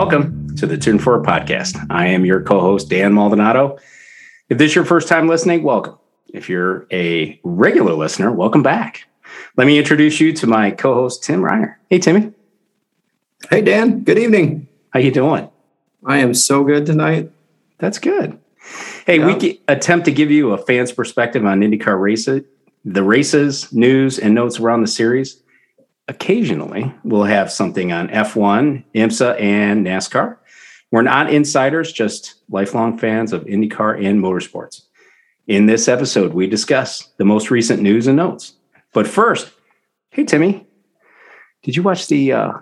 welcome to the Turn Four podcast. I am your co-host Dan Maldonado. If this is your first time listening, welcome. If you're a regular listener, welcome back. Let me introduce you to my co-host Tim Reiner. Hey Timmy. Hey Dan, good evening. How you doing? I am so good tonight. That's good. Hey, yeah. we attempt to give you a fan's perspective on IndyCar races, the races, news, and notes around the series occasionally we'll have something on F1, IMSA, and NASCAR. We're not insiders, just lifelong fans of IndyCar and motorsports. In this episode, we discuss the most recent news and notes. But first, hey, Timmy, did you watch the uh,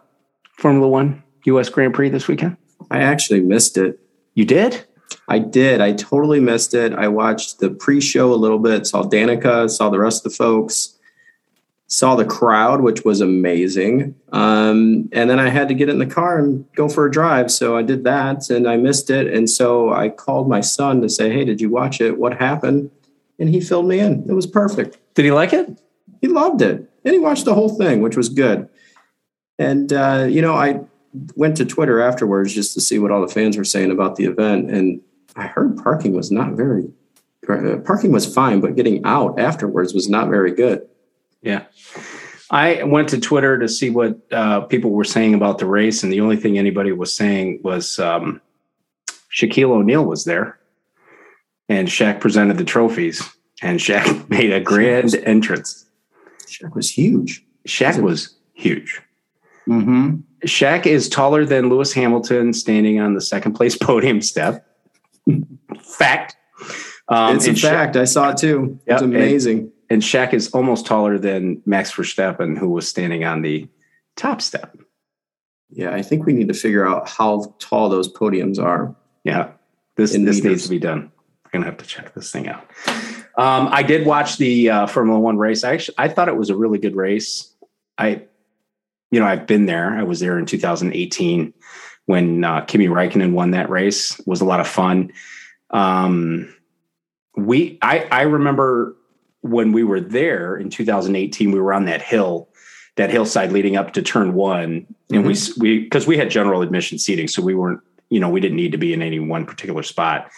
Formula One US Grand Prix this weekend? I actually missed it. You did? I did. I totally missed it. I watched the pre show a little bit, saw Danica, saw the rest of the folks saw the crowd, which was amazing. Um, and then I had to get in the car and go for a drive. So I did that and I missed it. And so I called my son to say, Hey, did you watch it? What happened? And he filled me in. It was perfect. Did he like it? He loved it. And he watched the whole thing, which was good. And, uh, you know, I went to Twitter afterwards just to see what all the fans were saying about the event. And I heard parking was not very, uh, parking was fine, but getting out afterwards was not very good. Yeah. I went to Twitter to see what uh, people were saying about the race, and the only thing anybody was saying was um, Shaquille O'Neal was there, and Shaq presented the trophies, and Shaq made a grand was, entrance. Shaq was huge. Shaq was huge. Mm-hmm. Shaq is taller than Lewis Hamilton standing on the second place podium step. fact. Um, it's a fact. Sha- I saw it too. It's amazing. And, and Shaq is almost taller than Max Verstappen, who was standing on the top step. Yeah, I think we need to figure out how tall those podiums are. Yeah, this this meters. needs to be done. We're gonna have to check this thing out. Um, I did watch the uh, Formula One race. I actually I thought it was a really good race. I, you know, I've been there. I was there in 2018 when uh, Kimi Räikkönen won that race. It was a lot of fun. Um, we I I remember when we were there in 2018, we were on that hill, that hillside leading up to turn one, and mm-hmm. we we because we had general admission seating, so we weren't, you know, we didn't need to be in any one particular spot,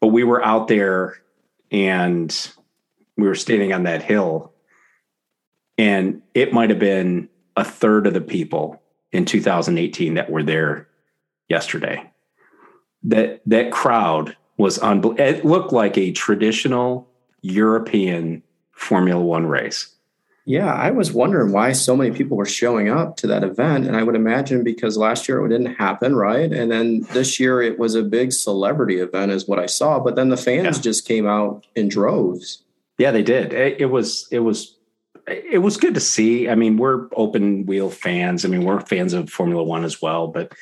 but we were out there and we were standing on that hill, and it might have been a third of the people in 2018 that were there yesterday. That that crowd was unbelievable. It looked like a traditional European Formula One race. Yeah, I was wondering why so many people were showing up to that event. And I would imagine because last year it didn't happen, right? And then this year it was a big celebrity event, is what I saw. But then the fans yeah. just came out in droves. Yeah, they did. It, it was, it was, it was good to see. I mean, we're open wheel fans. I mean, we're fans of Formula One as well, but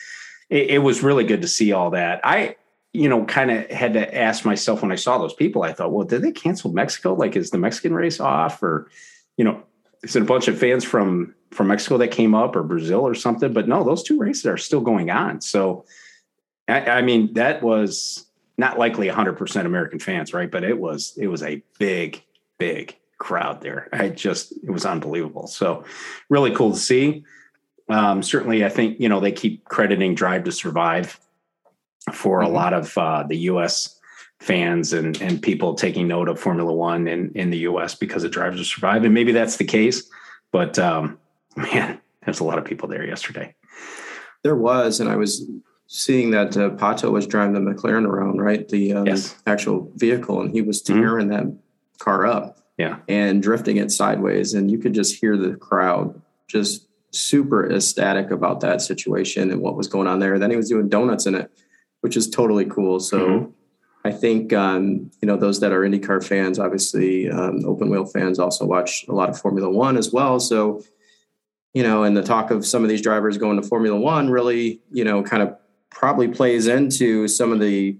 it, it was really good to see all that. I, you know, kind of had to ask myself when I saw those people, I thought, well, did they cancel Mexico? Like, is the Mexican race off or, you know, is it a bunch of fans from, from Mexico that came up or Brazil or something? But no, those two races are still going on. So, I, I mean, that was not likely hundred percent American fans, right? But it was, it was a big, big crowd there. I just, it was unbelievable. So really cool to see. Um, certainly, I think, you know, they keep crediting Drive to Survive for mm-hmm. a lot of uh, the U.S. fans and and people taking note of Formula One in in the U.S. because of Drive to Survive, and maybe that's the case. But um, man, there's a lot of people there yesterday. There was, and I was seeing that uh, Pato was driving the McLaren around, right? The um, yes. actual vehicle, and he was mm-hmm. tearing mm-hmm. that car up, yeah, and drifting it sideways, and you could just hear the crowd just super ecstatic about that situation and what was going on there. Then he was doing donuts in it which is totally cool. So, mm-hmm. I think um, you know those that are IndyCar fans, obviously um, open wheel fans, also watch a lot of Formula One as well. So, you know, and the talk of some of these drivers going to Formula One really, you know, kind of probably plays into some of the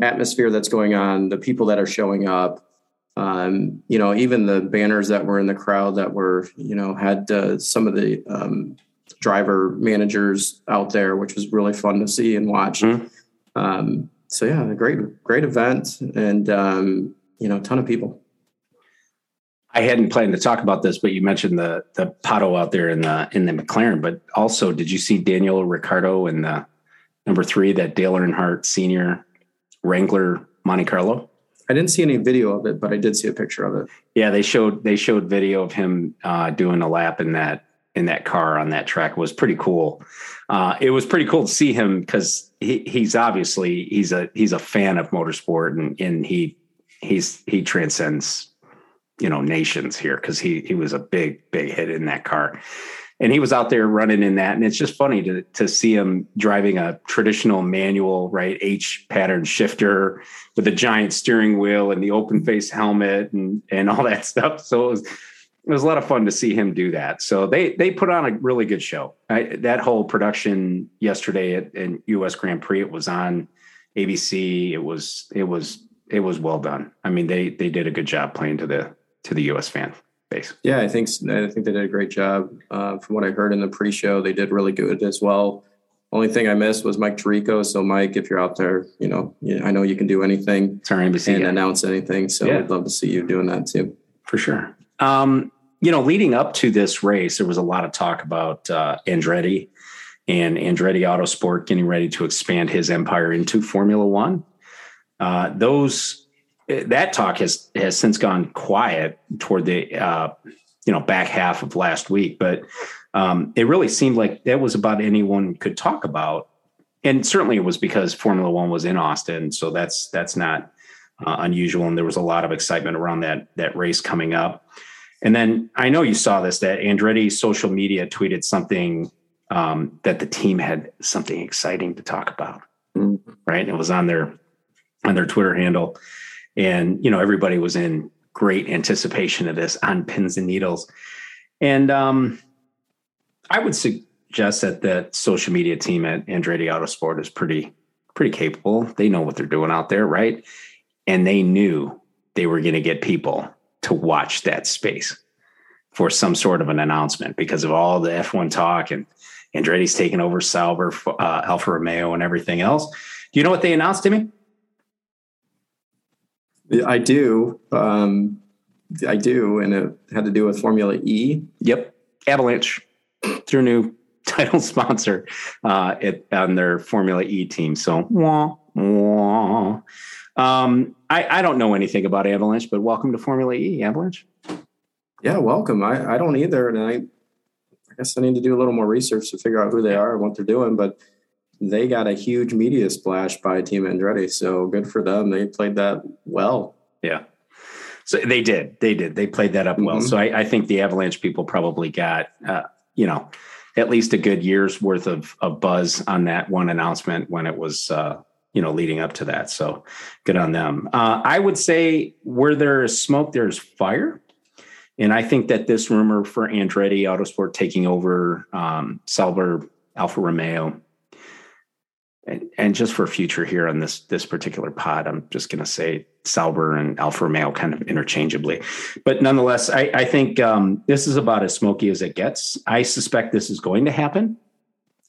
atmosphere that's going on, the people that are showing up. Um, you know, even the banners that were in the crowd that were, you know, had uh, some of the um, driver managers out there, which was really fun to see and watch. Mm-hmm. Um, so yeah, a great, great event, and um, you know, a ton of people. I hadn't planned to talk about this, but you mentioned the the Pato out there in the in the McLaren. But also, did you see Daniel Ricciardo in the number three, that Dale Earnhardt Senior Wrangler Monte Carlo? I didn't see any video of it, but I did see a picture of it. Yeah, they showed they showed video of him uh, doing a lap in that in that car on that track. Was pretty cool. Uh, it was pretty cool to see him because he, he's obviously he's a he's a fan of motorsport and and he he's he transcends you know nations here because he he was a big big hit in that car and he was out there running in that and it's just funny to to see him driving a traditional manual right h pattern shifter with a giant steering wheel and the open face helmet and and all that stuff so it was it was a lot of fun to see him do that so they they put on a really good show I, that whole production yesterday at, at us grand prix it was on abc it was it was it was well done i mean they they did a good job playing to the to the us fan base. Yeah, I think I think they did a great job. Uh, from what I heard in the pre-show, they did really good as well. Only thing I missed was Mike Tirico. So, Mike, if you're out there, you know, I know you can do anything Sorry, NBC, and yeah. announce anything. So, yeah. I'd love to see you doing that too. For sure. Um, you know, leading up to this race, there was a lot of talk about uh, Andretti and Andretti Autosport getting ready to expand his empire into Formula One. Uh, those that talk has has since gone quiet toward the uh, you know back half of last week, but um, it really seemed like that was about anyone could talk about, and certainly it was because Formula One was in Austin, so that's that's not uh, unusual, and there was a lot of excitement around that that race coming up. And then I know you saw this that Andretti social media tweeted something um, that the team had something exciting to talk about, mm-hmm. right? It was on their on their Twitter handle. And you know everybody was in great anticipation of this on pins and needles. And um, i would suggest that the social media team at andretti autosport is pretty pretty capable. They know what they're doing out there right? And they knew they were going to get people to watch that space for some sort of an announcement because of all the f1 talk and andretti's taking over sauber uh, alfa romeo and everything else do you know what they announced to me I do. Um, I do, and it had to do with Formula E. Yep, Avalanche, their new title sponsor uh, it, on their Formula E team. So, wah, wah. Um, I, I don't know anything about Avalanche, but welcome to Formula E, Avalanche. Yeah, welcome. I, I don't either, and I, I guess I need to do a little more research to figure out who they are and what they're doing. But they got a huge media splash by Team Andretti. So good for them. They played that well. Yeah. So they did. They did. They played that up well. Mm-hmm. So I, I, think the Avalanche people probably got, uh, you know, at least a good year's worth of, of buzz on that one announcement when it was, uh, you know, leading up to that. So good on them. Uh, I would say where there is smoke, there's fire. And I think that this rumor for Andretti Autosport taking over um, Alfa Romeo and, and just for future here on this this particular pod, I'm just going to say Sauber and Alfa Romeo kind of interchangeably. But nonetheless, I, I think um, this is about as smoky as it gets. I suspect this is going to happen.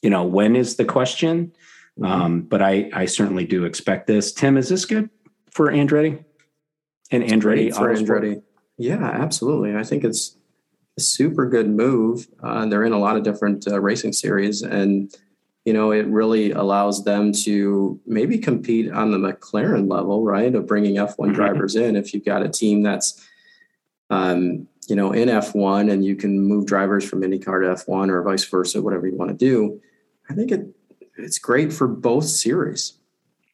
You know, when is the question? Mm-hmm. Um, but I, I certainly do expect this. Tim, is this good for Andretti and Andretti? For Andretti, yeah, absolutely. I think it's a super good move. Uh, they're in a lot of different uh, racing series and you know, it really allows them to maybe compete on the McLaren level, right? Of bringing F1 mm-hmm. drivers in. If you've got a team that's, um, you know, in F1 and you can move drivers from IndyCar to F1 or vice versa, whatever you want to do, I think it it's great for both series.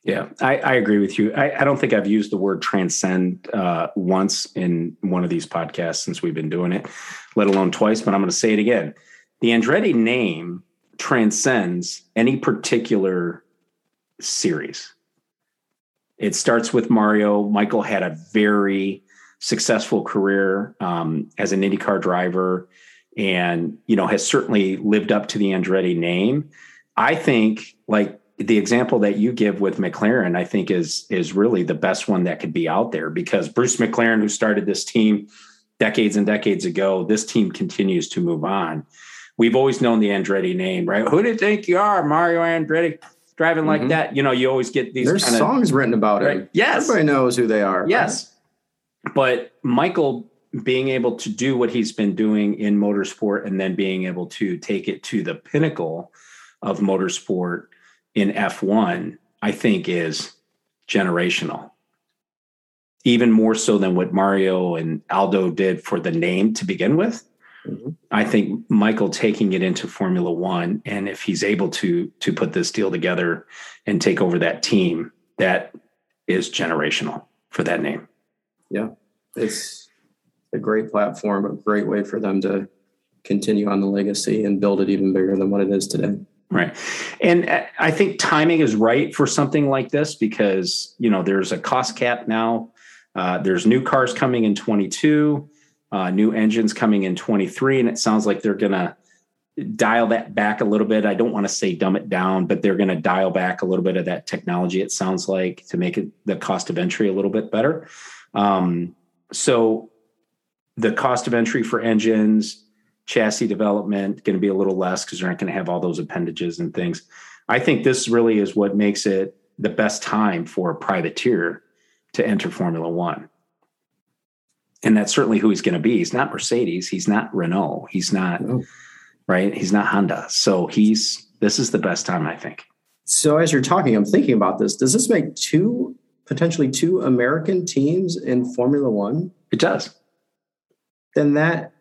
Yeah, I, I agree with you. I, I, don't think I've used the word transcend uh, once in one of these podcasts since we've been doing it, let alone twice, but I'm going to say it again. The Andretti name transcends any particular series. it starts with Mario. Michael had a very successful career um, as an IndyCar driver, and you know has certainly lived up to the Andretti name. I think like the example that you give with McLaren, I think is is really the best one that could be out there because Bruce McLaren, who started this team decades and decades ago, this team continues to move on. We've always known the Andretti name, right? Who do you think you are, Mario Andretti? Driving like mm-hmm. that, you know, you always get these. There's kinda, songs written about right? it. Yes, everybody knows who they are. Yes, right? but Michael being able to do what he's been doing in motorsport and then being able to take it to the pinnacle of motorsport in F1, I think is generational. Even more so than what Mario and Aldo did for the name to begin with. Mm-hmm. I think Michael taking it into Formula One, and if he's able to to put this deal together and take over that team, that is generational for that name. Yeah, it's a great platform, a great way for them to continue on the legacy and build it even bigger than what it is today. Right. And uh, I think timing is right for something like this because, you know, there's a cost cap now. Uh, there's new cars coming in 22, uh, new engines coming in 23. And it sounds like they're going to dial that back a little bit. I don't want to say dumb it down, but they're going to dial back a little bit of that technology, it sounds like, to make it the cost of entry a little bit better. Um, so the cost of entry for engines, chassis development going to be a little less because they're not going to have all those appendages and things. I think this really is what makes it the best time for a privateer to enter Formula One. And that's certainly who he's going to be. He's not Mercedes. He's not Renault. He's not, no. right? He's not Honda. So he's, this is the best time, I think. So as you're talking, I'm thinking about this. Does this make two, potentially two American teams in Formula One? It does. Then that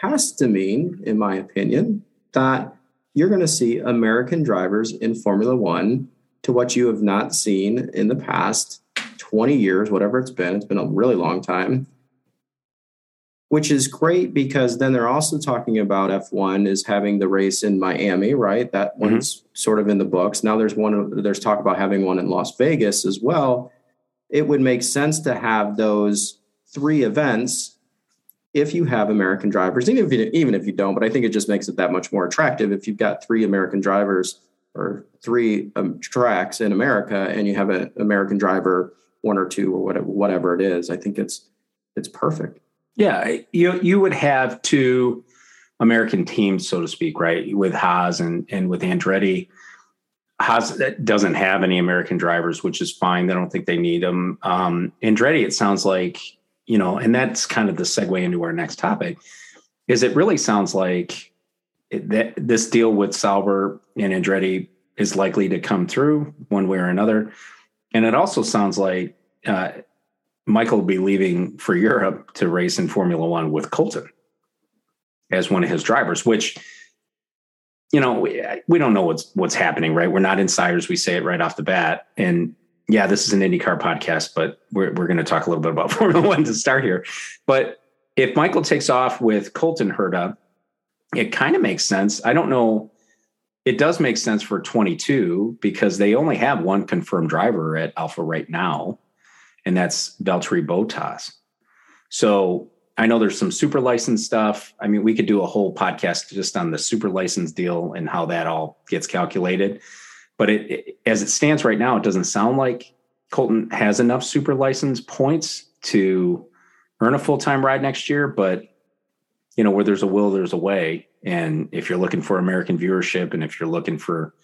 has to mean, in my opinion, that you're going to see American drivers in Formula One to what you have not seen in the past 20 years, whatever it's been. It's been a really long time, which is great because then they're also talking about F1 is having the race in Miami, right? That mm-hmm. one's sort of in the books. Now there's one, there's talk about having one in Las Vegas as well. It would make sense to have those three events if you have American drivers, even if you, even if you don't, but I think it just makes it that much more attractive if you've got three American drivers or three um, tracks in America and you have an American driver, one or two or whatever, whatever it is. I think it's it's perfect. Yeah, you you would have two American teams, so to speak, right? With Haas and and with Andretti. Haas doesn't have any American drivers, which is fine. They don't think they need them. Um, Andretti, it sounds like you know, and that's kind of the segue into our next topic, is it really sounds like it, that this deal with Sauber and Andretti is likely to come through one way or another. And it also sounds like uh, Michael will be leaving for Europe to race in Formula One with Colton as one of his drivers, which you know we, we don't know what's what's happening, right? We're not insiders. We say it right off the bat, and yeah, this is an IndyCar podcast, but we're we're going to talk a little bit about Formula One to start here. But if Michael takes off with Colton Herta, it kind of makes sense. I don't know. It does make sense for 22 because they only have one confirmed driver at Alfa right now, and that's Valtteri Bottas. So I know there's some super license stuff. I mean, we could do a whole podcast just on the super license deal and how that all gets calculated. But it, it, as it stands right now, it doesn't sound like Colton has enough super license points to earn a full time ride next year. But you know, where there's a will, there's a way. And if you're looking for American viewership, and if you're looking for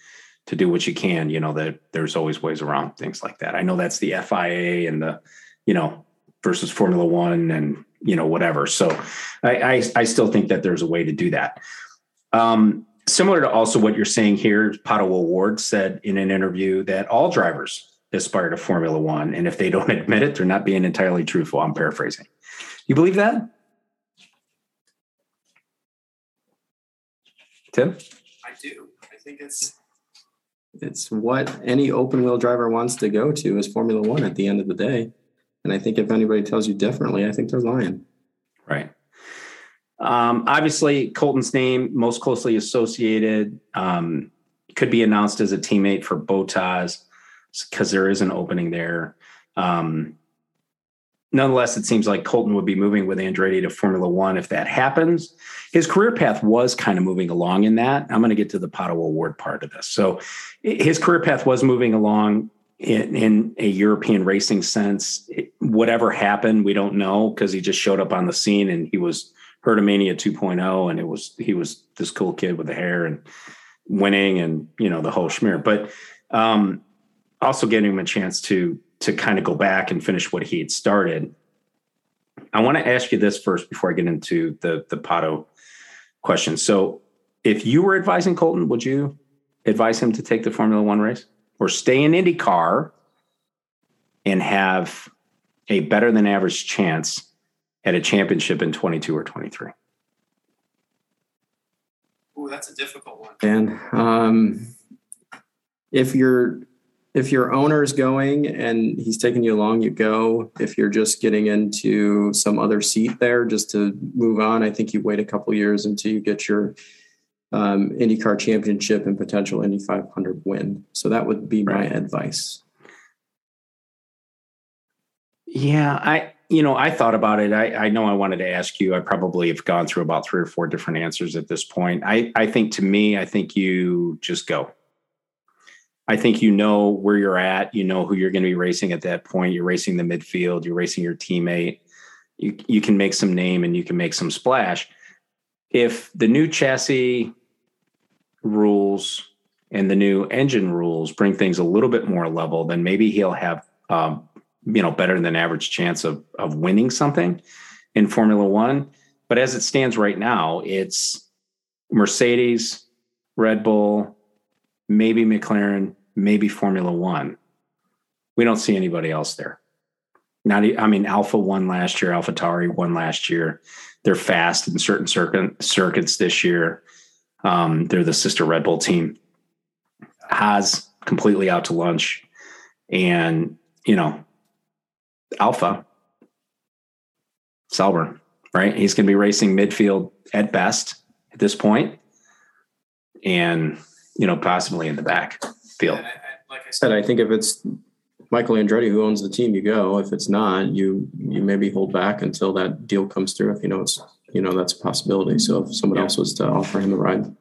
to do what you can, you know that there's always ways around things like that. I know that's the FIA and the, you know, versus Formula One and you know whatever. So I, I, I still think that there's a way to do that. Um, similar to also what you're saying here, Pato O'Ward said in an interview that all drivers aspire to Formula One. And if they don't admit it, they're not being entirely truthful. I'm paraphrasing. You believe that? Tim? I do. I think it's it's what any open wheel driver wants to go to is Formula One at the end of the day. And I think if anybody tells you differently, I think they're lying. Right. Um, obviously, Colton's name most closely associated um, could be announced as a teammate for Bottas. because there is an opening there. Um, nonetheless, it seems like Colton would be moving with Andretti to Formula One if that happens. His career path was kind of moving along in that. I'm going to get to the Pato O'Ward part of this. So his career path was moving along in, in a European racing sense. Whatever happened, we don't know because he just showed up on the scene and he was Hertamania 2.0, and it was he was this cool kid with the hair and winning and you know the whole schmear. But um, also getting him a chance to to kind of go back and finish what he had started. I want to ask you this first before I get into the the Pato question. So, if you were advising Colton, would you advise him to take the Formula One race or stay in IndyCar and have a better than average chance at a championship in 22 or 23? Ooh, that's a difficult one. And um, if you're if your owner's going and he's taking you along, you go. If you're just getting into some other seat there just to move on, I think you wait a couple years until you get your um, IndyCar championship and potential Indy 500 win. So that would be right. my advice. Yeah, I you know I thought about it. I, I know I wanted to ask you. I probably have gone through about three or four different answers at this point. I I think to me, I think you just go. I think you know where you're at. You know who you're going to be racing at that point. You're racing the midfield. You're racing your teammate. You you can make some name and you can make some splash. If the new chassis rules and the new engine rules bring things a little bit more level, then maybe he'll have um, you know better than average chance of of winning something in Formula One. But as it stands right now, it's Mercedes, Red Bull, maybe McLaren, maybe Formula One. We don't see anybody else there. Not, I mean, Alpha won last year. AlphaTauri won last year. They're fast in certain circuit, circuits this year. Um, they're the sister Red Bull team. Haas completely out to lunch, and you know Alfa, Sauber, right? He's going to be racing midfield at best at this point, and you know possibly in the back field. I, I, like I said, I think if it's Michael Andretti who owns the team, you go. If it's not, you you maybe hold back until that deal comes through. If you know it's you know that's a possibility. So if someone yeah. else was to offer him a ride.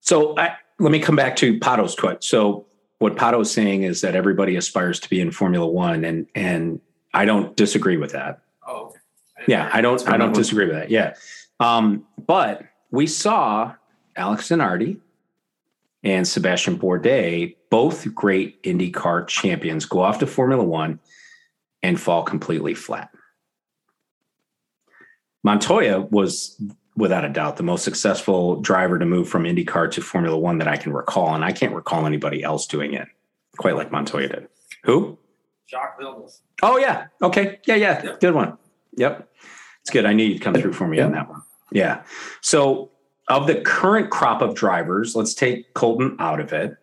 So I, let me come back to Pato's quote. So what Pato is saying is that everybody aspires to be in Formula One, and and I don't disagree with that. Oh, okay. I yeah, I don't. I don't disagree with that. Yeah, um, but we saw Alex Zanardi and Sébastien Bourdais, both great IndyCar champions, go off to Formula One and fall completely flat. Montoya was, without a doubt, the most successful driver to move from IndyCar to Formula One that I can recall, and I can't recall anybody else doing it quite like Montoya did. Who? Jacques Villeneuve. Oh yeah. Okay. Yeah, yeah. yeah. Good one. Yep. It's good. I knew you'd come through for me on that one. Yeah. So of the current crop of drivers, let's take Colton out of it.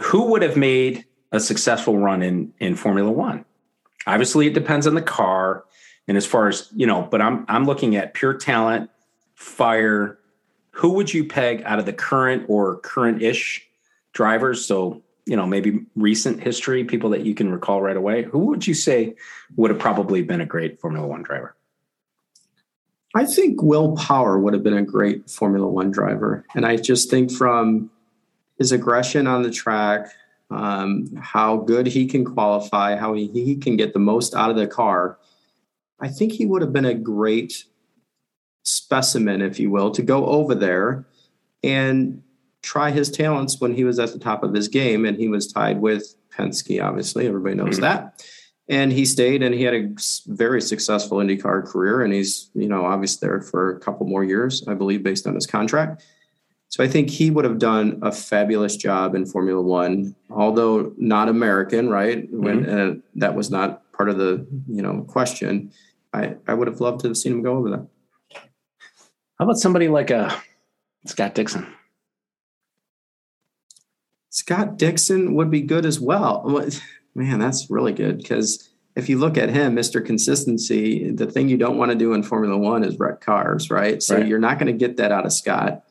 Who would have made a successful run in in Formula One? Obviously, it depends on the car, and as far as you know. But I'm I'm looking at pure talent, fire. Who would you peg out of the current or current-ish drivers? So you know, maybe recent history, people that you can recall right away, who would you say would have probably been a great Formula One driver? I think Will Power would have been a great Formula One driver. And I just think from his aggression on the track, um, how good he can qualify, how he, he can get the most out of the car, I think he would have been a great specimen, if you will, to go over there and try his talents when he was at the top of his game, and he was tied with Penske. Obviously, everybody knows mm-hmm. that. And he stayed, and he had a very successful IndyCar career, and he's you know obviously there for a couple more years, I believe, based on his contract. So I think he would have done a fabulous job in Formula One, although not American, right? Mm-hmm. When uh, that was not part of the you know question. I I would have loved to have seen him go over there. How about somebody like a uh, Scott Dixon? Scott Dixon would be good as well. Man, that's really good because if you look at him, Mr. Consistency, the thing you don't want to do in Formula One is wreck cars, right? So right. you're not going to get that out of Scott.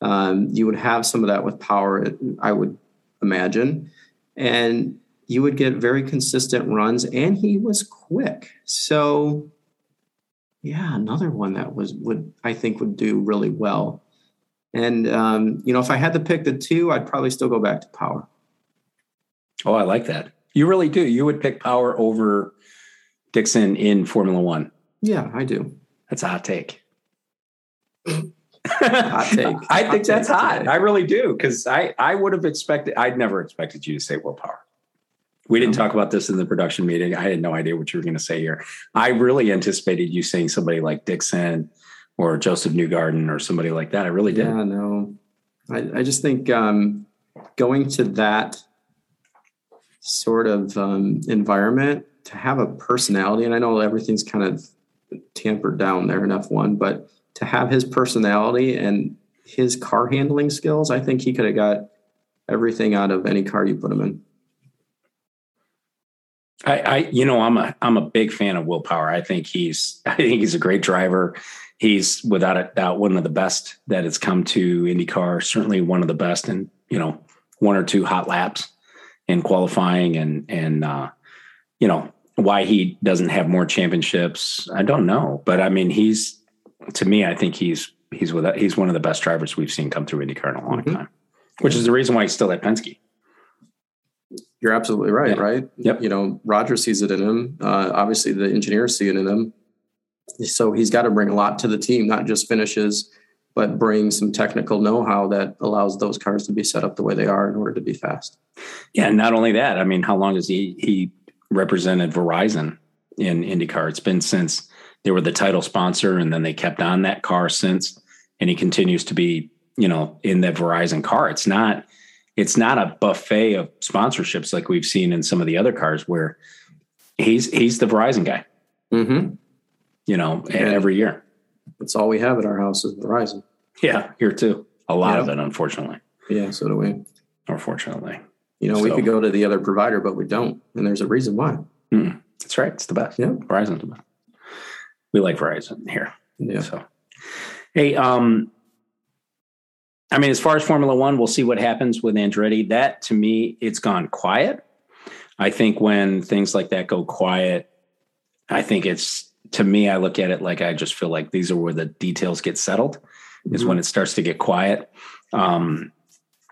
Um, you would have some of that with power, I would imagine. And you would get very consistent runs, and he was quick. So, yeah, another one that was would I think would do really well. And um, you know, if I had to pick the two, I'd probably still go back to power. Oh, I like that. You really do. You would pick power over Dixon in Formula One. Yeah, I do. That's a hot take. hot take. I think that's hot. Today. I really do because I I would have expected. I'd never expected you to say Will Power. We didn't talk about this in the production meeting. I had no idea what you were going to say here. I really anticipated you saying somebody like Dixon or Josef Newgarden or somebody like that. I really did. Yeah, no. I, I just think um, going to that sort of um, environment to have a personality, and I know everything's kind of tampered down there in F1, but to have his personality and his car handling skills, I think he could have got everything out of any car you put him in. I, I, you know, I'm a I'm a big fan of Will Power. I think he's I think he's a great driver. He's without a doubt one of the best that has come to IndyCar. Certainly one of the best, in you know one or two hot laps in qualifying, and and uh, you know why he doesn't have more championships. I don't know, but I mean he's to me. I think he's he's with he's one of the best drivers we've seen come through IndyCar in a long mm-hmm. time, which is the reason why he's still at Penske. You're absolutely right, yeah. right? Yep. You know, Roger sees it in him. Uh, obviously, the engineers see it in him. So he's got to bring a lot to the team, not just finishes, but bring some technical know-how that allows those cars to be set up the way they are in order to be fast. Yeah, and not only that. I mean, how long has he he represented Verizon in IndyCar? It's been since they were the title sponsor, and then they kept on that car since, and he continues to be, you know, in that Verizon car. It's not it's not a buffet of sponsorships like we've seen in some of the other cars where he's he's the Verizon guy. Mm-hmm. You know, and every year. That's all we have at our house is Verizon. Yeah, here too. A lot of it, unfortunately. Yeah, so do we. Unfortunately. You know, so, we could go to the other provider, but we don't. And there's a reason why. Mm, that's right. It's the best. Yeah. Verizon's the best. We like Verizon here. Yeah. So hey, um, I mean, as far as Formula One, we'll see what happens with Andretti. That to me, it's gone quiet. I think when things like that go quiet, I think it's to me, I look at it like I just feel like these are where the details get settled, mm-hmm. is when it starts to get quiet. Um,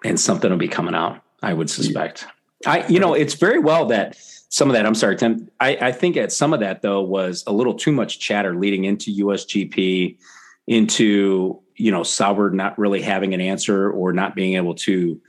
and something will be coming out, I would suspect. I, you know, it's very well that some of that, I'm sorry, Tim, I, I think at some of that though was a little too much chatter leading into USGP, into you know Sauber not really having an answer or not being able to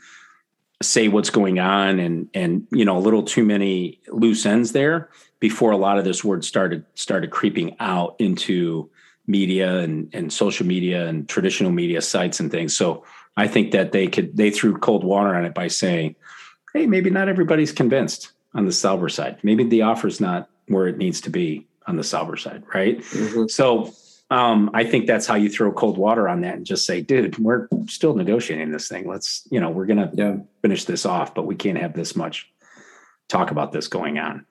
say what's going on and and you know a little too many loose ends there before a lot of this word started started creeping out into media and and social media and traditional media sites and things so i think that they could they threw cold water on it by saying hey maybe not everybody's convinced on the Sauber side maybe the offer's not where it needs to be on the Sauber side right mm-hmm. so um, I think that's how you throw cold water on that and just say, dude, we're still negotiating this thing. Let's, you know, we're going to yeah. finish this off, but we can't have this much talk about this going on.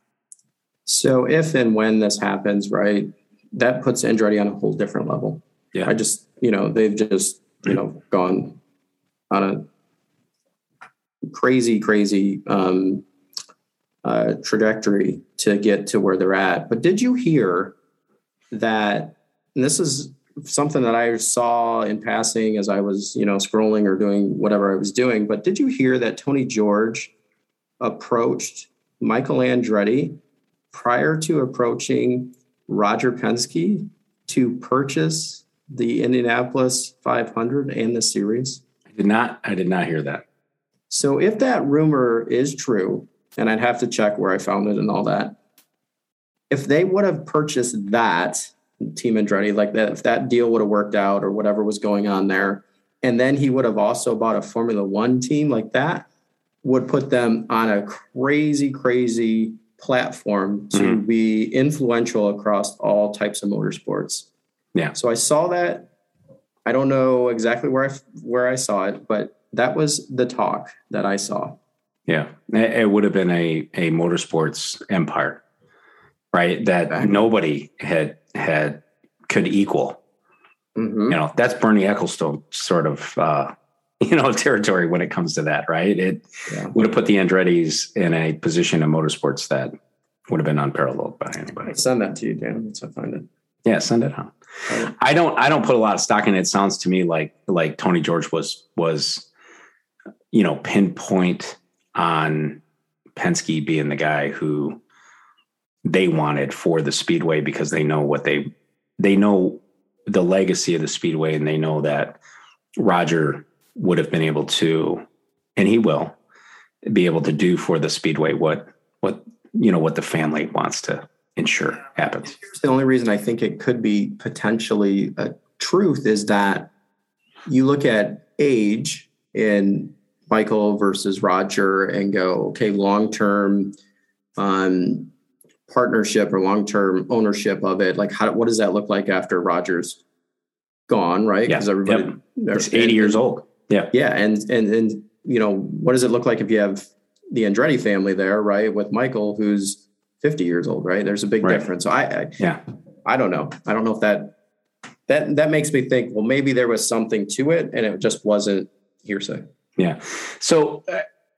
So if and when this happens, right, that puts Andretti on a whole different level. Yeah. I just, you know, they've just, you know, gone on a crazy, crazy um, uh, trajectory to get to where they're at. But did you hear that and this is something that I saw in passing as I was, you know, scrolling or doing whatever I was doing. But did you hear that Tony George approached Michael Andretti prior to approaching Roger Penske to purchase the Indianapolis 500 and the series? I did not. I did not hear that. So if that rumor is true, and I'd have to check where I found it and all that, if they would have purchased that Team Andretti, like that, if that deal would have worked out or whatever was going on there, and then he would have also bought a Formula One team like that, would put them on a crazy, crazy platform to mm-hmm. be influential across all types of motorsports. Yeah. So I saw that. I don't know exactly where I where I saw it, but that was the talk that I saw. Yeah, it would have been a a motorsports empire, right? That nobody had had could equal. Mm-hmm. You know, that's Bernie Ecclestone sort of uh, you know, territory when it comes to that, right? It Yeah. would have put the Andretti's in a position in motorsports that would have been unparalleled by anybody. Send that to you, Dan, once I find it. Yeah, send it on. I don't I don't put a lot of stock in it. It sounds to me like like Tony George was was you know pinpoint on Penske being the guy who they wanted for the speedway because they know what they they know the legacy of the speedway and they know that Roger would have been able to and he will be able to do for the speedway what what you know what the family wants to ensure happens. Here's The only reason I think it could be potentially a truth is that you look at age in Michael versus Roger and go, okay, long term um, partnership or long term ownership of it. Like, how what does that look like after Roger's gone, right? Yeah, Because everybody, yep. He's 80 years old. Yeah. Yeah, and and and you know, what does it look like if you have the Andretti family there, right, with Michael, who's 50 years old, right? There's a big Right. difference. So I, I Yeah. I don't know. I don't know if that that that makes me think. Well, maybe there was something to it, and it just wasn't hearsay. Yeah. So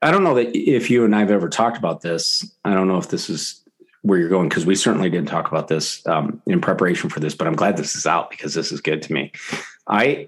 I don't know that if you and I have ever talked about this. I don't know if this is where you're going because we certainly didn't talk about this um, in preparation for this, but I'm glad this is out because this is good to me. I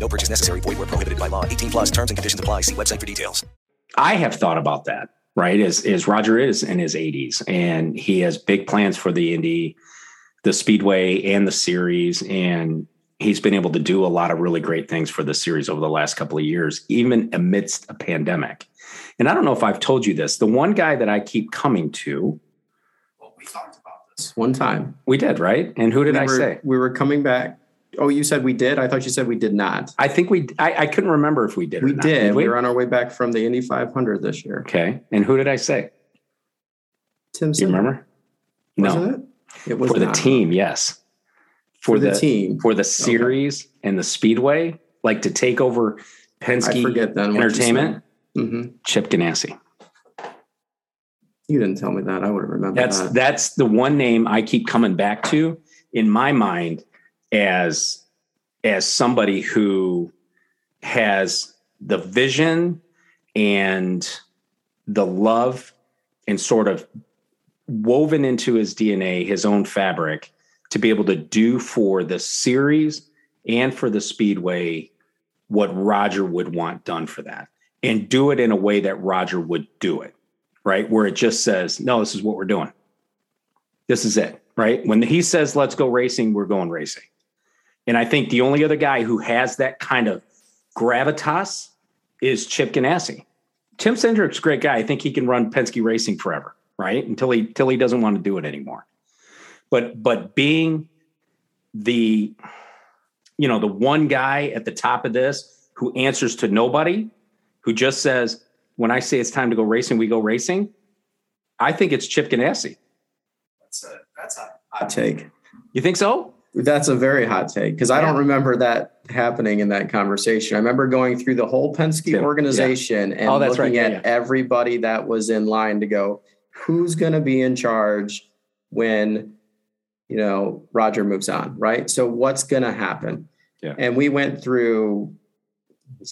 No purchase necessary. Void where prohibited by law. 18 plus. Terms and conditions apply. See website for details. I have thought about that, right? As as Roger is in his 80s and he has big plans for the Indy, the Speedway and the series and he's been able to do a lot of really great things for the series over the last couple of years even amidst a pandemic. And I don't know if I've told you this. The one guy that I keep coming to, Well, we talked about this. One time, we did, right? And who did we I were, say? we were coming back. Oh, you said we did. I thought you said we did not. I think we I, I couldn't remember if we did or We not. did. we? We were on our way back from the Indy 500 this year. Okay. And who did I say? Tim, Do you remember? Wasn't no. it? It was For the not. team, yes. For, the, team. for the series and the speedway, like to take over Penske I forget then. Entertainment. Mhm. Chip Ganassi. You didn't tell me that. I would have remembered That's that. that's the one name I keep coming back to in my mind as as somebody who has the vision and the love and sort of woven into his DNA his own fabric to be able to do for the series and for the speedway what Roger would want done for that and do it in a way that Roger would do it right? Where it just says no this is what we're doing. This is it right? When he says let's go racing we're going racing and I think the only other guy who has that kind of gravitas is Chip Ganassi. Tim Cindric's a great guy. I think he can run Penske Racing forever, right? Until he until he doesn't want to do it anymore. But but being the you know the one guy at the top of this who answers to nobody, who just says when I say it's time to go racing, we go racing. I think it's Chip Ganassi. That's a that's a hot take. You think so? That's a very hot take because I don't remember that happening in that conversation. I remember going through the whole Penske Yeah. organization and Oh, looking right. at Yeah, yeah. everybody that was in line to go, who's going to be in charge when, you know, Roger moves on, right? So what's going to happen? Yeah. And we went through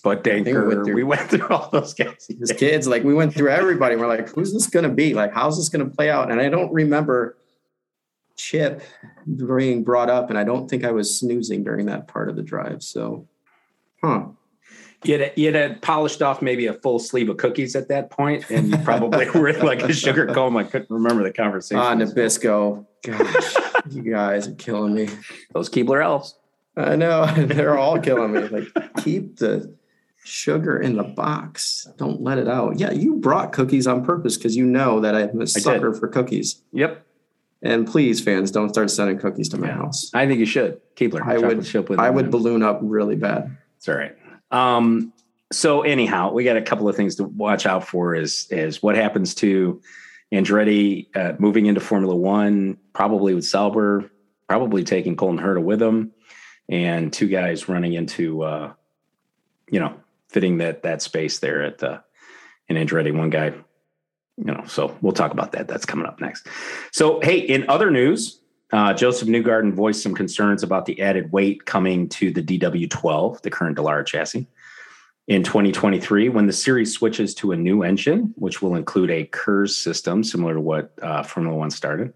But think we went through- we went through all those guys. his kids, like we went through everybody. We're like, who's this going to be? Like, how's this going to play out? And I don't remember Chip being brought up, and I don't think I was snoozing during that part of the drive. So, huh? You'd, you'd had polished off maybe a full sleeve of cookies at that point, and you probably were like a sugar coma. I couldn't remember the conversation. Ah, Nabisco. Gosh, you guys are killing me. Those Keebler elves. I know they're all killing me. Like, keep the sugar in the box. Don't let it out. Yeah, you brought cookies on purpose because you know that I'm a sucker for cookies. Yep. And please, fans, don't start sending cookies to my house. I think you should. Keebler. I would. chip with I would balloon up really bad. It's all right. Um, so anyhow, we got a couple of things to watch out for is is what happens to Andretti uh, moving into Formula One, probably with Sauber, probably taking Colton Herta with him, and two guys running into uh, you know, fitting that that space there at the in Andretti. One guy, you know, so we'll talk about that. That's coming up next. So hey, in other news, uh, Josef Newgarden voiced some concerns about the added weight coming to the DW12, the current Dallara chassis, in 2023 when the series switches to a new engine, which will include a KERS system similar to what uh, Formula One started.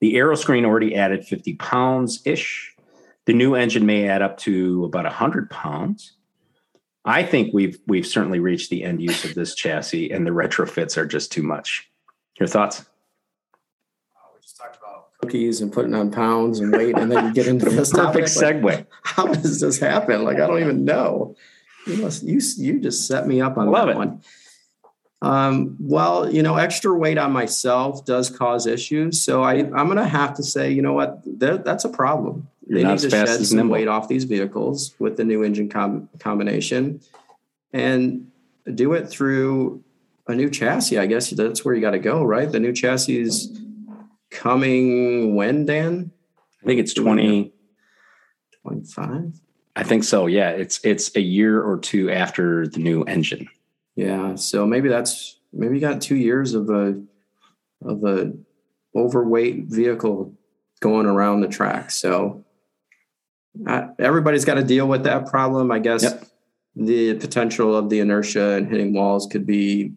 The aero screen already added 50 pounds ish. The new engine may add up to about 100 pounds. I think we've we've certainly reached the end use of this chassis, and the retrofits are just too much. Your thoughts? Oh, we just talked about cookies and putting on pounds and weight, and then you get into this Perfect topic. Like, how does this happen? Like I don't even know. You must you you just set me up on Love that it. one. Um, well, you know, extra weight on myself does cause issues. So I, I'm going to have to say, you know what, that, that's a problem. They not need to shed some nimble. weight off these vehicles with the new engine com- combination and do it through a new chassis. I guess that's where you got to go, right? The new chassis is coming when, Dan? I think it's 20. 25? I think so. Yeah, it's it's a year or two after the new engine. Yeah, so maybe that's maybe you got two years of a of a overweight vehicle going around the track. So uh, everybody's got to deal with that problem. I guess the potential of the inertia and hitting walls could be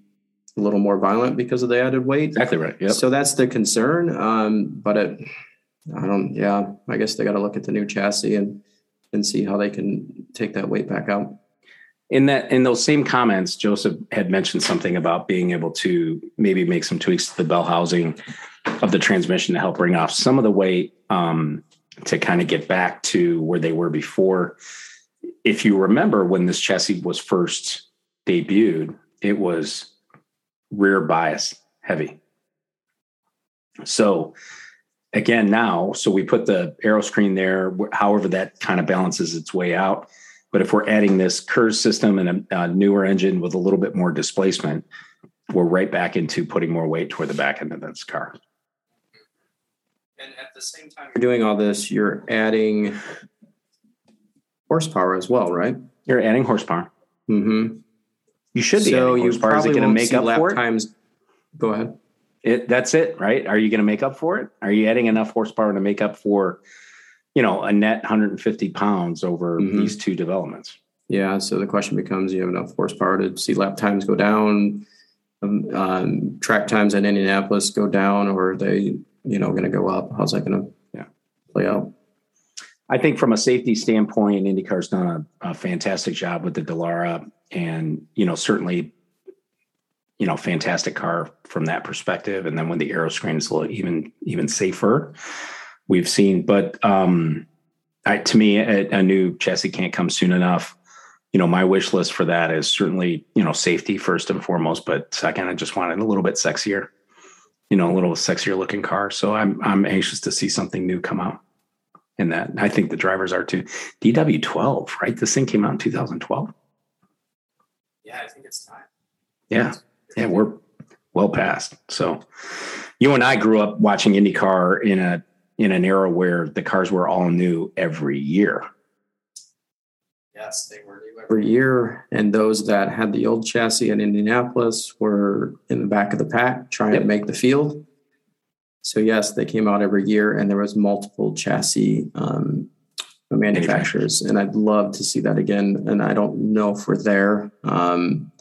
a little more violent because of the added weight. Exactly right. Yep. So that's the concern. Um, but it, I don't. Yeah, I guess they got to look at the new chassis and and see how they can take that weight back out. in that in those same comments, Josef had mentioned something about being able to maybe make some tweaks to the bell housing of the transmission to help bring off some of the weight um, to kind of get back to where they were before. If you remember when this chassis was first debuted, it was rear bias heavy. So again, now, so we put the aero screen there, however that kind of balances its way out. But if we're adding this KERS system and a, a newer engine with a little bit more displacement, we're right back into putting more weight toward the back end of this car. And at the same time, you're doing all this, you're adding horsepower as well, right? You're adding horsepower. Mm-hmm. You should be So you horsepower. Is it probably going to make up lap for it? times. Go ahead. it? That's it, right? Are you going to make up for it? Are you adding enough horsepower to make up for, you know, a net 150 pounds over Mhm. these two developments? Yeah. So the question becomes: You have enough horsepower to see lap times go down, um, um, track times in Indianapolis go down, or they, you know, going to go up? How's that going to Yeah. play out? I think from a safety standpoint, IndyCar's done a, a fantastic job with the Dallara, and you know certainly, you know, fantastic car from that perspective. And then when the aero screen is a little even even safer, we've seen. But um, I, to me, a, a new chassis can't come soon enough. You know, my wish list for that is certainly you know safety first and foremost, but second, I just wanted a little bit sexier. You know, a little sexier looking car. So I'm I'm anxious to see something new come out in that. I think the drivers are too. DW12, right? This thing came out in 2012. Yeah, I think it's time. Yeah. Yeah, we're well past. So you and I grew up watching IndyCar in a in an era where the cars were all new every year. Yes, they were every year, and those that had the old chassis in Indianapolis were in the back of the pack trying Yep. to make the field. So yes, they came out every year, and there was multiple chassis um, manufacturers, and I'd love to see that again. And I don't know if we're there. Um,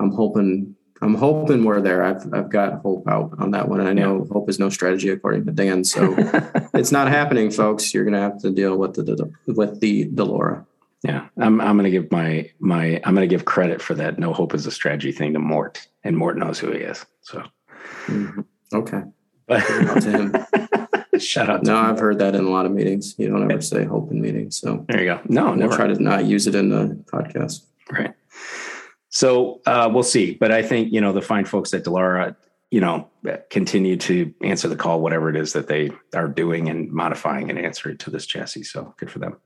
I'm hoping. I'm hoping we're there. I've I've got hope out on that one, and I know hope is no strategy according to Dan. So it's not happening, folks. You're going to have to deal with the with the Dallara. Yeah, I'm I'm going to give my my I'm going to give credit for that. No hope is a strategy thing to Mort, and Mort knows who he is. So mm-hmm. okay, out to him. Shout out. no, I've heard that in a lot of meetings. You don't ever say hope in meetings. So there you go. No, we'll never try to not use it in the podcast. Right. So uh, we'll see, but I think you know the fine folks at Dallara, you know, continue to answer the call, whatever it is that they are doing and modifying and answering to this chassis. So good for them.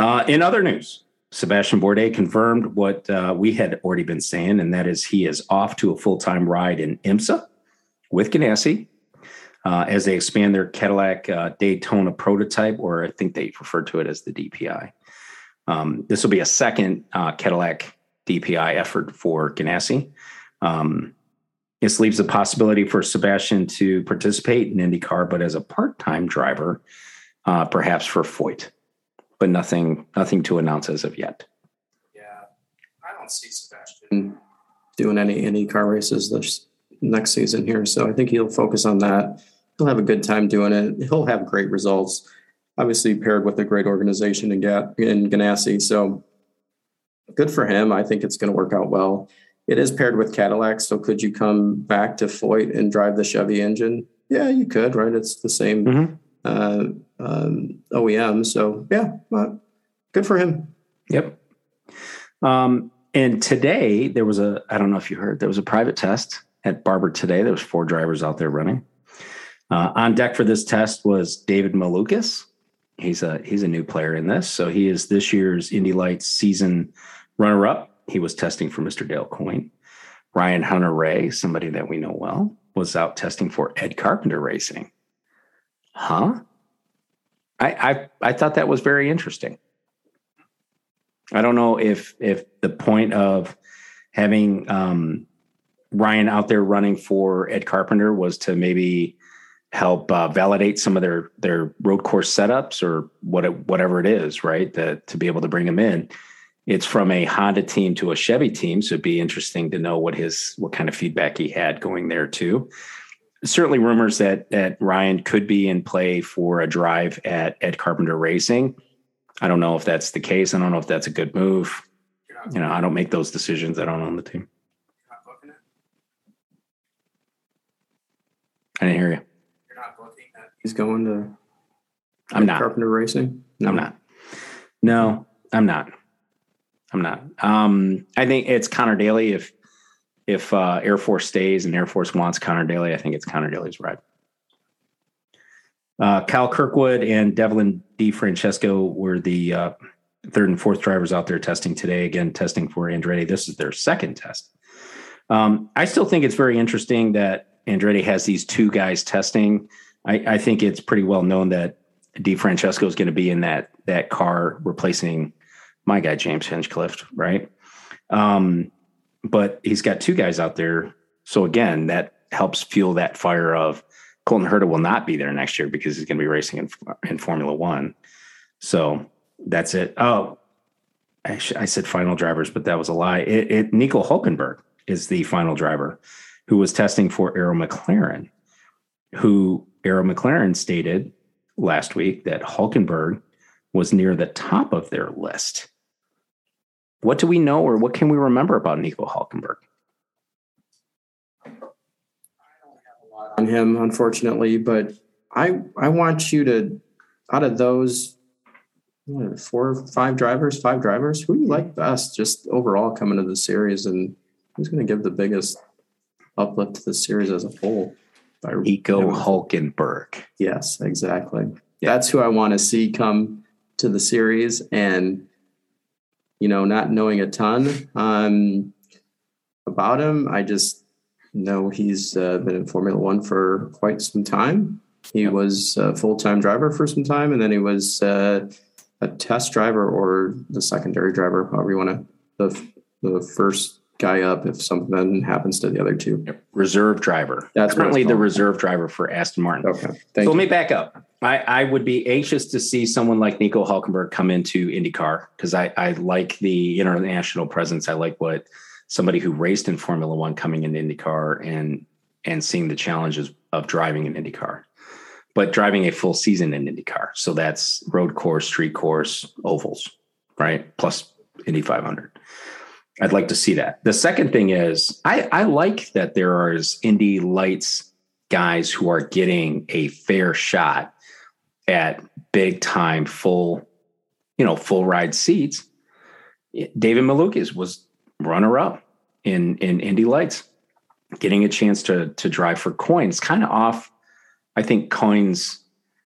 Uh, in other news, Sébastien Bourdais confirmed what uh, we had already been saying, and that is he is off to a full time ride in IMSA with Ganassi uh, as they expand their Cadillac uh, Daytona prototype, or I think they refer to it as the DPI. Um, this will be a second uh, Cadillac DPI effort for Ganassi. Um, this leaves the possibility for Sébastien to participate in IndyCar, but as a part time driver, uh, perhaps for Foyt but nothing nothing to announce as of yet. Yeah, I don't see Sébastien doing any any car races this next season here, so I think he'll focus on that. He'll have a good time doing it. He'll have great results. Obviously, paired with a great organization in, Gat- in Ganassi, so good for him. I think it's going to work out well. It is paired with Cadillac, so could you come back to Foyt and drive the Chevy engine? Yeah, you could, right? It's the same mm-hmm. uh, um, OEM. So yeah, good for him. Yep. Um, and today there was a I don't know if you heard there was a private test at Barber today. There was four drivers out there running. Uh, on deck for this test was David Malukas. He's a he's a new player in this, so he is this year's Indy Lights season runner up. He was testing for Mr. Dale Coyne. Ryan Hunter-Reay, somebody that we know well, was out testing for Ed Carpenter Racing. Huh? I, I I thought that was very interesting. I don't know if if the point of having um, Ryan out there running for Ed Carpenter was to maybe help uh, validate some of their their road course setups or what it, whatever it is, right? That to be able to bring him in. It's from a Honda team to a Chevy team, so it'd be interesting to know what his what kind of feedback he had going there too certainly rumors that that Ryan could be in play for a drive at Ed Carpenter Racing. I don't know if that's the case. I don't know if that's a good move. You know, I don't make those decisions. I don't own the team. I didn't hear you. You're not booking that. He's going to. I'm not Carpenter Racing. No. I'm not. No, I'm not. I'm not. Um, I think it's Conor Daly. If if uh, Air Force stays and Air Force wants Conor Daly, I think it's Conor Daly's ride. Uh, Kyle Kirkwood and Devlin DeFrancesco were the uh, third and fourth drivers out there testing today. Again, testing for Andretti. This is their second test. Um, I still think it's very interesting that Andretti has these two guys testing. I, I think it's pretty well known that DeFrancesco is going to be in that that car replacing my guy James Hinchcliffe, right? Um, but he's got two guys out there. So again, that helps fuel that fire of Colton Herta will not be there next year because he's going to be racing in, in Formula One. So that's it. Oh, I, sh- I, said final drivers, but that was a lie. It, it, Nico Hulkenberg is the final driver who was testing for Arrow McLaren, who Arrow McLaren stated last week that Hulkenberg was near the top of their list. What do we know or what can we remember about Nico Hulkenberg? I don't have a lot on him, unfortunately, but I I want you to out of those what, four five drivers, five drivers, who do you like best just overall coming to the series and who's going to give the biggest uplift to the series as a whole? By Nico Hulkenberg. Yes, exactly. That's who I want to see come to the series and you know, not knowing a ton um, about him. I just know he's uh, been in Formula One for quite some time. He yep. was a full time driver for some time, and then he was uh, a test driver or the secondary driver, however you want to, the, the first guy up if something happens to the other two. Reserve driver. That's currently the reserve driver for Aston Martin. Okay. Thank so you. let me back up. I, I would be anxious to see someone like Nico Hulkenberg come into IndyCar because I, I like the international presence. I like what somebody who raced in Formula One coming into IndyCar and and seeing the challenges of driving an IndyCar, but driving a full season in IndyCar. So that's road course, street course, ovals, right? Plus Indy 500. I'd like to see that. The second thing is I, I like that there are Indy Lights guys who are getting a fair shot at big time full, you know, full ride seats. David Malukas was runner up in in Indy Lights, getting a chance to to drive for Coyne's. Kind of off, I think Coyne's.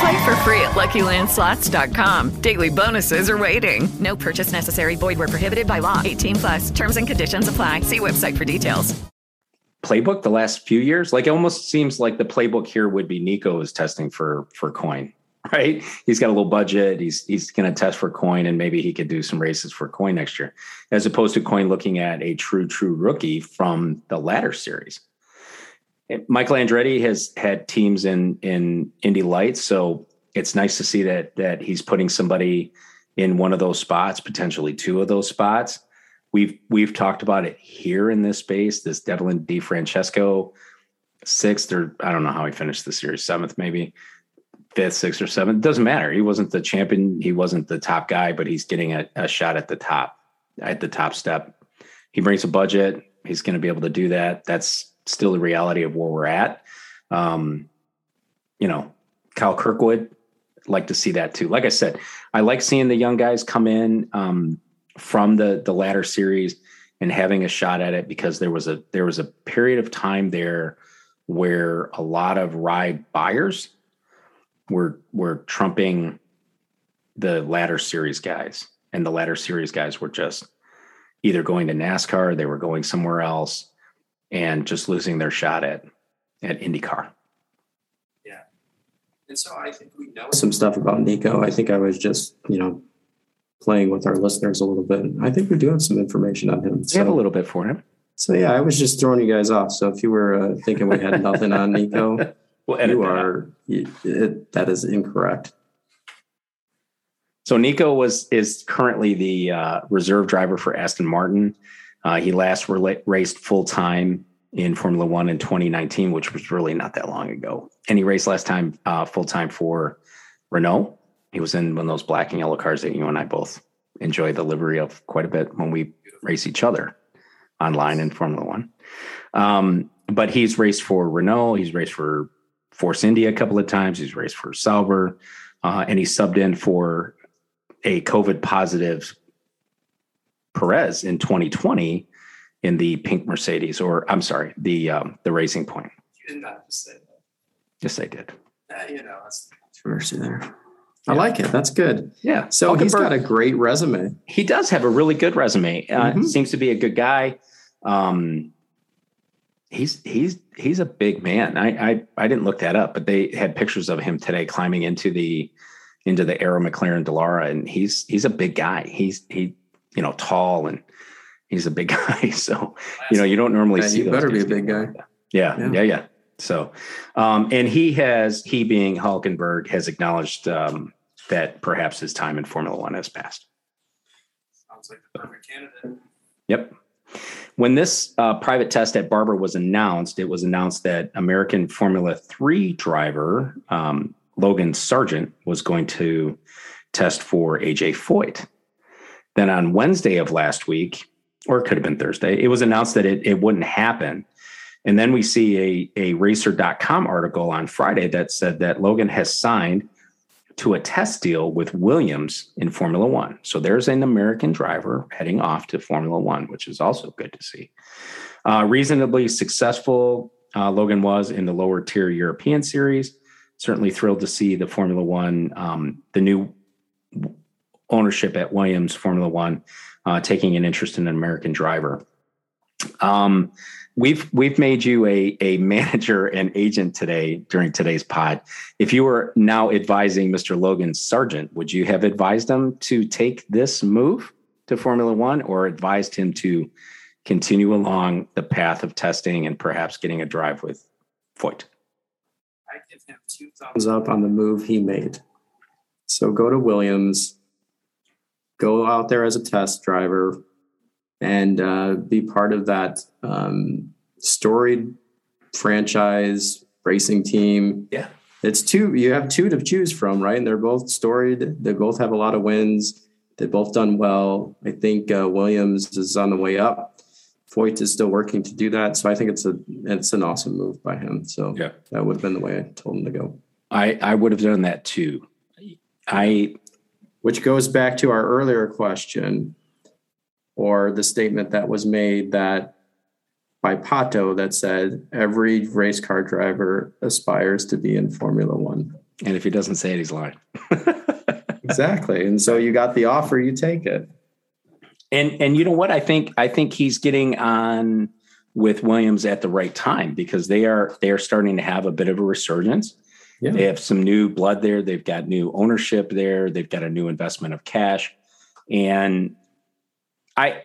Play for free at LuckyLandSlots.com. Daily bonuses are waiting. No purchase necessary. Void were prohibited by law. 18 plus. Terms and conditions apply. See website for details. Playbook the last few years, like it almost seems like the playbook here would be Nico is testing for for Coyne, right? He's got a little budget. He's he's going to test for Coyne, and maybe he could do some races for Coyne next year, as opposed to Coyne looking at a true true rookie from the latter series. Michael Andretti has had teams in in Indy Lights, so it's nice to see that that he's putting somebody in one of those spots, potentially two of those spots. We've we've talked about it here in this space. This Devlin DeFrancesco, sixth or I don't know how he finished the series, seventh maybe, fifth, sixth or seventh. Doesn't matter. He wasn't the champion. He wasn't the top guy, but he's getting a, a shot at the top, at the top step. He brings a budget. He's going to be able to do that. That's still the reality of where we're at. Um, you know, Kyle Kirkwood, like to see that too. Like I said, I like seeing the young guys come in um, from the the ladder series and having a shot at it because there was a there was a period of time there where a lot of ride buyers were were trumping the ladder series guys and the ladder series guys were just either going to NASCAR, or they were going somewhere else and just losing their shot at at IndyCar. Yeah, and so I think we know some stuff about Nico. I think I was just you know playing with our listeners a little bit. I think we do have some information on him. So. We have a little bit for him. So yeah, I was just throwing you guys off. So if you were uh, thinking we had nothing on Nico, well, you are you, it, that is incorrect. So Nico was is currently the uh, reserve driver for Aston Martin. Uh, he last raced full time in Formula One in 2019, which was really not that long ago. And he raced last time uh, full time for Renault. He was in one of those black and yellow cars that you and I both enjoy the livery of quite a bit when we race each other online in Formula One. Um, but he's raced for Renault. He's raced for Force India a couple of times. He's raced for Sauber, uh, and he subbed in for a COVID positive Perez in 2020 in the pink Mercedes, or I'm sorry, the um, the Racing Point. You did not just say that. Yes, I did. Uh, you know, that's controversy there. I like it. That's good. Yeah. So he's got a great resume. He does have a really good resume. Uh, mm-hmm. Seems to be a good guy. Um, he's he's he's a big man. I, I I didn't look that up, but they had pictures of him today climbing into the into the Arrow McLaren Dallara, and he's he's a big guy. He's he you know tall and he's a big guy. So you know you don't normally yeah, see. You better be a big guy. Yeah, yeah, yeah, yeah. So, um, and he has he being Hulkenberg has acknowledged um, that perhaps his time in Formula One has passed. Sounds like the perfect candidate. Yep. When this uh, private test at Barber was announced, it was announced that American Formula Three driver um, Logan Sargent was going to test for AJ Foyt. Then on Wednesday of last week, or it could have been Thursday, it was announced that it, it wouldn't happen. And then we see a, a racer.com article on Friday that said that Logan has signed to a test deal with Williams in Formula One. So there's an American driver heading off to Formula One, which is also good to see. Uh, reasonably successful, uh, Logan was in the lower tier European series. Certainly thrilled to see the Formula One, um, the new ownership at Williams Formula One, uh, taking an interest in an American driver. Um, we've we've made you a a manager and agent today during today's pod. If you were now advising Mr. Logan Sargent, would you have advised him to take this move to Formula One, or advised him to continue along the path of testing and perhaps getting a drive with Foyt? I give him two thumbs up on the move he made. So go to Williams, go out there as a test driver, and uh, be part of that um, storied franchise racing team. Yeah. It's two, you have two to choose from, right? And they're both storied. They both have a lot of wins. They've both done well. I think uh, Williams is on the way up. Foyt is still working to do that. So I think it's a it's an awesome move by him. So yeah. that would have been the way I told him to go. I, I would have done that too. I which goes back to our earlier question or the statement that was made that by Pato that said every race car driver aspires to be in Formula One. And if he doesn't say it, he's lying. exactly. And so you got the offer, you take it. And and you know what? I think I think he's getting on with Williams at the right time because they are they are starting to have a bit of a resurgence. Yeah. They have some new blood there. They've got new ownership there. They've got a new investment of cash. And I,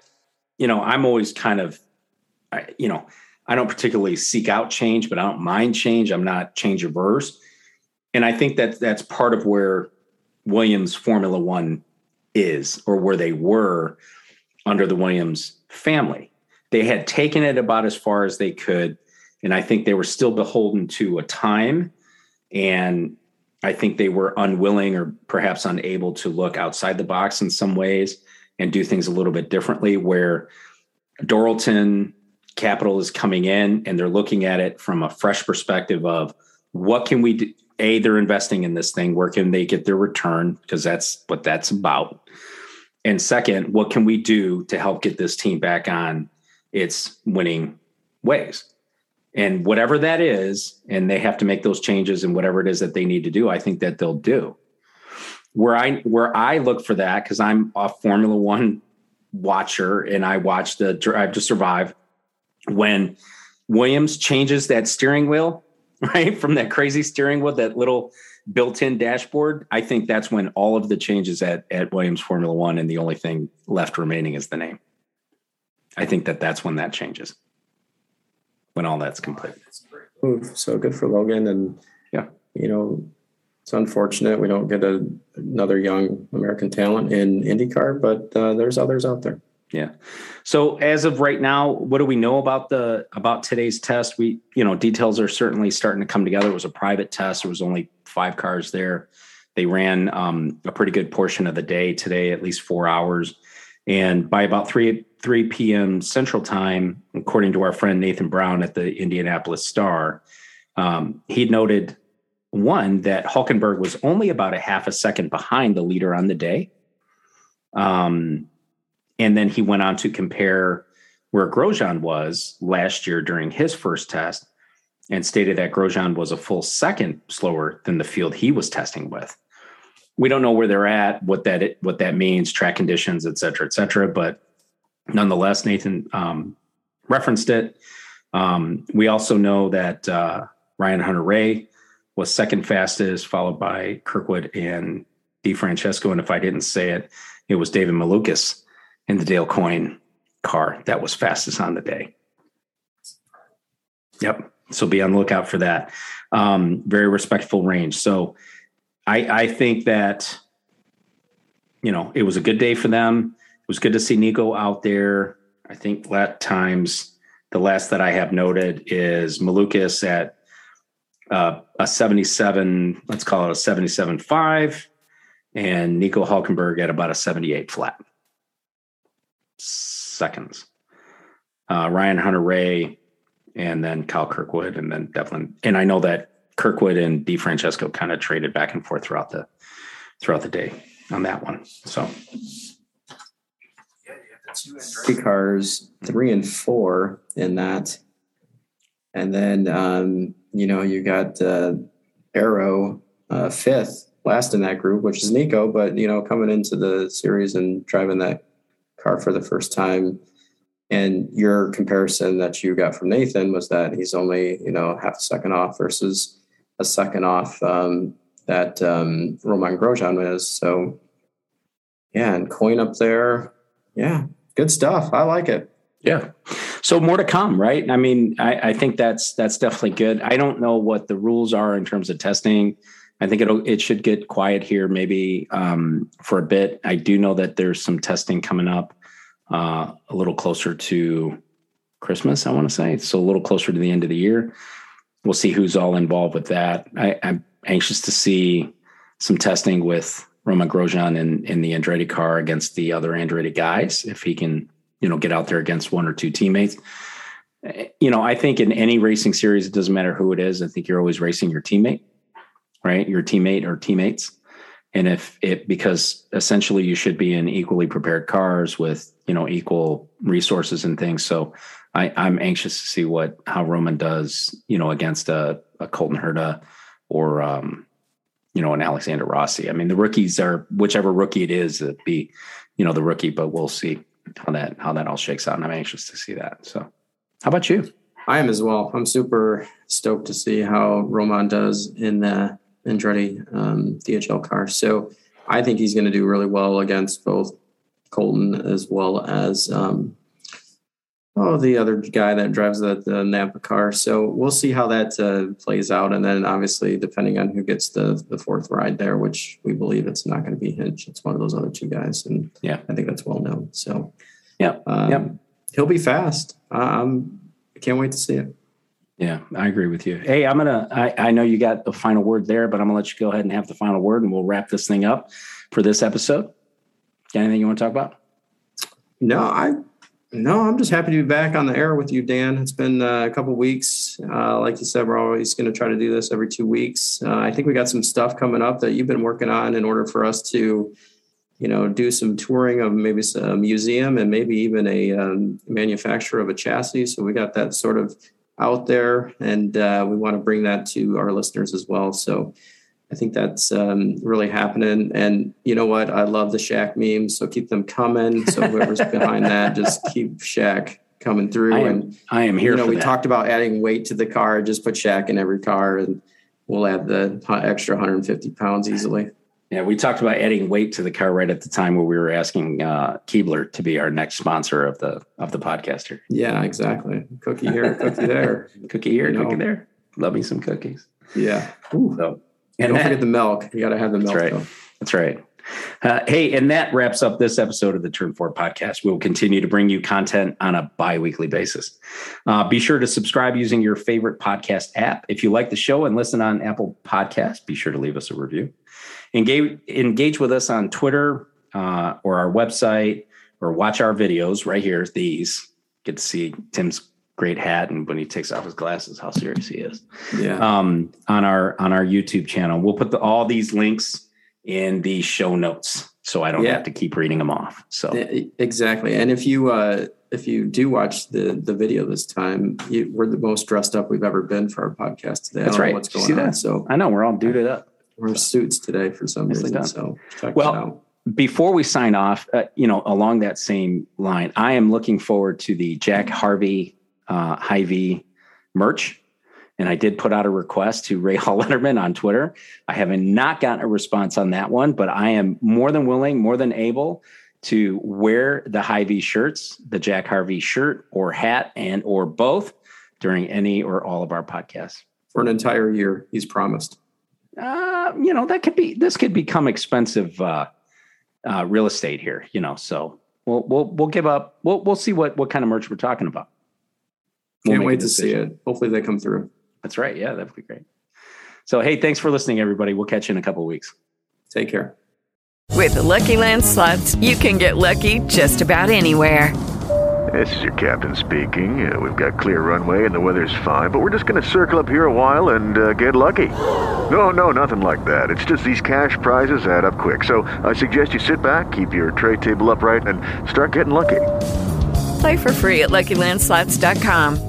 you know, I'm always kind of, I, you know, I don't particularly seek out change, but I don't mind change. I'm not change averse. And I think that that's part of where Williams Formula One is, or where they were under the Williams family. They had taken it about as far as they could. And I think they were still beholden to a time. And I think they were unwilling or perhaps unable to look outside the box in some ways and do things a little bit differently. Where Dorilton Capital is coming in and they're looking at it from a fresh perspective of what can we do? A, they're investing in this thing. Where can they get their return? Because that's what that's about. And second, what can we do to help get this team back on its winning ways? And whatever that is, and they have to make those changes and whatever it is that they need to do, I think that they'll do. Where I where I look for that because I'm a Formula One watcher and I watch the Drive to Survive when Williams changes that steering wheel, right? From that crazy steering wheel, that little built-in dashboard, I think that's when all of the changes at at Williams Formula 1 and the only thing left remaining is the name. I think that that's when that changes. When all that's complete. So good for Logan and yeah, you know, it's unfortunate we don't get a, another young American talent in IndyCar, but uh, there's others out there. Yeah. So as of right now, what do we know about the about today's test? We, you know, details are certainly starting to come together. It was a private test. There was only five cars there. They ran um, a pretty good portion of the day today, at least four hours. And by about three three p.m. Central Time, according to our friend Nathan Brown at the Indianapolis Star, um, he noted one that Hulkenberg was only about a half a second behind the leader on the day. Um, and then he went on to compare where Grosjean was last year during his first test and stated that Grosjean was a full second slower than the field he was testing with. We don't know where they're at, what that what that means, track conditions, et cetera, et cetera. But nonetheless, Nathan um, referenced it. Um, we also know that uh, Ryan Hunter-Reay was second fastest, followed by Kirkwood and DeFrancesco. And if I didn't say it, it was David Malukas in the Dale Coyne car that was fastest on the day. Yep. So be on the lookout for that. Um, very respectful range. So I, I think that, you know, it was a good day for them. Was good to see Nico out there. I think at times, the last that I have noted is Malukas at uh, a 77, let's call it a 77.5, and Nico Hulkenberg at about a 78 flat seconds. Uh, Ryan Hunter-Reay, and then Kyle Kirkwood, and then Devlin. And I know that Kirkwood and DeFrancesco kind of traded back and forth throughout the throughout the day on that one. So three cars, three and four in that, and then um, you know you got uh, Arrow uh, fifth, last in that group, which is Nico. But you know coming into the series and driving that car for the first time. And your comparison that you got from Nathan was that he's only, you know, half a second off versus a second off um, that um, Romain Grosjean is. So, yeah, and Coyne up there. Yeah, good stuff. I like it. Yeah. so more to come, right? I mean, I, I, think that's that's definitely good. I don't know what the rules are in terms of testing. I think it'll it should get quiet here maybe um, for a bit. I do know that there's some testing coming up uh, a little closer to Christmas. I want to say so a little closer to the end of the year. We'll see who's all involved with that. I, I'm anxious to see some testing with Romain Grosjean in, in the Andretti car against the other Andretti guys if he can you know get out there against one or two teammates. You know i think in any racing series it doesn't matter who it is i think you're always racing your teammate right? Your teammate or teammates. And if it because essentially you should be in equally prepared cars with you know equal resources and things. So I, i'm anxious to see what how Romain does you know against a, a colton herta or um, you know an alexander rossi i mean the rookies are whichever rookie it is it be you know the rookie but we'll see how that how that all shakes out, and I'm anxious to see that. So, how about you? I am as well. I'm super stoked to see how Romain does in the Andretti um, DHL car. So, I think he's going to do really well against both Colton as well as um, oh the other guy that drives the, the Napa car. So we'll see how that uh, plays out, and then obviously depending on who gets the the fourth ride there, which we believe it's not going to be Hinch. It's one of those other two guys, and yeah, I think that's well known. So yeah, um, yep. he'll be fast. Um, I can't wait to see it. Yeah, I agree with you. Hey, I'm gonna. I, I know you got the final word there, but I'm gonna let you go ahead and have the final word, and we'll wrap this thing up for this episode. Got anything you want to talk about? No, I no, I'm just happy to be back on the air with you, Dan. It's been uh, a couple weeks. Uh, like you said, we're always going to try to do this every two weeks. Uh, I think we got some stuff coming up that you've been working on in order for us to, you know, do some touring of maybe a museum and maybe even a um, manufacturer of a chassis. So we got that sort of out there, and uh, we want to bring that to our listeners as well. So I think that's um, really happening. And you know what? I love the Shaq memes, so keep them coming. So whoever's behind that, just keep Shaq coming through. I am, and I am here. You know, we that. talked about adding weight to the car. Just put Shaq in every car, and we'll add the extra 150 pounds easily. Yeah, we talked about adding weight to the car right at the time where we were asking uh, Keebler to be our next sponsor of the of the podcast here. Yeah, exactly. Cookie here, cookie there, cookie here, you cookie know. there. Love me some cookies. Yeah. Ooh. So and don't that, forget the milk. You got to have the milk. That's right. Though. That's right. Uh, hey, and that wraps up this episode of the Turn Four podcast. We'll continue to bring you content on a bi weekly basis. Uh, be sure to subscribe using your favorite podcast app. If you like the show and listen on Apple Podcasts, be sure to leave us a review. Engage, engage with us on Twitter uh, or our website or watch our videos right here. These get to see Tim's great hat and when he takes off his glasses how serious he is. Yeah. Um on our on our youtube channel we'll put the, all these links in the show notes so i don't yeah. have to keep reading them off so. Exactly. And if you uh if you do watch the the video this time you, we're the most dressed up we've ever been for our podcast today. That's right. what's going on so i know we're all duded up. We're suits today for some reason done. so well before we sign off, uh, you know, along that same line, I am looking forward to the Jack Harvey uh, Hy-Vee merch. And I did put out a request to Ray Hall Letterman on Twitter. I have not gotten a response on that one, but I am more than willing, more than able to wear the Hy-Vee shirts, the Jack Harvey shirt or hat and or both during any or all of our podcasts. For an entire year, he's promised. Uh, you know, that could be this could become expensive uh, uh, real estate here, you know. So we'll we'll we'll give up. We'll we'll see what what kind of merch we're talking about. Can't wait to see it. Hopefully they come through. That's right. Yeah, that'd be great. So, hey, thanks for listening, everybody. We'll catch you in a couple weeks. Take care. With the Lucky Land slots, you can get lucky just about anywhere. This is your captain speaking. Uh, we've got clear runway and the weather's fine, but we're just going to circle up here a while and uh, get lucky. No, no, nothing like that. It's just these cash prizes add up quick. So I suggest you sit back, keep your tray table upright, and start getting lucky. Play for free at LuckyLandSlots.com.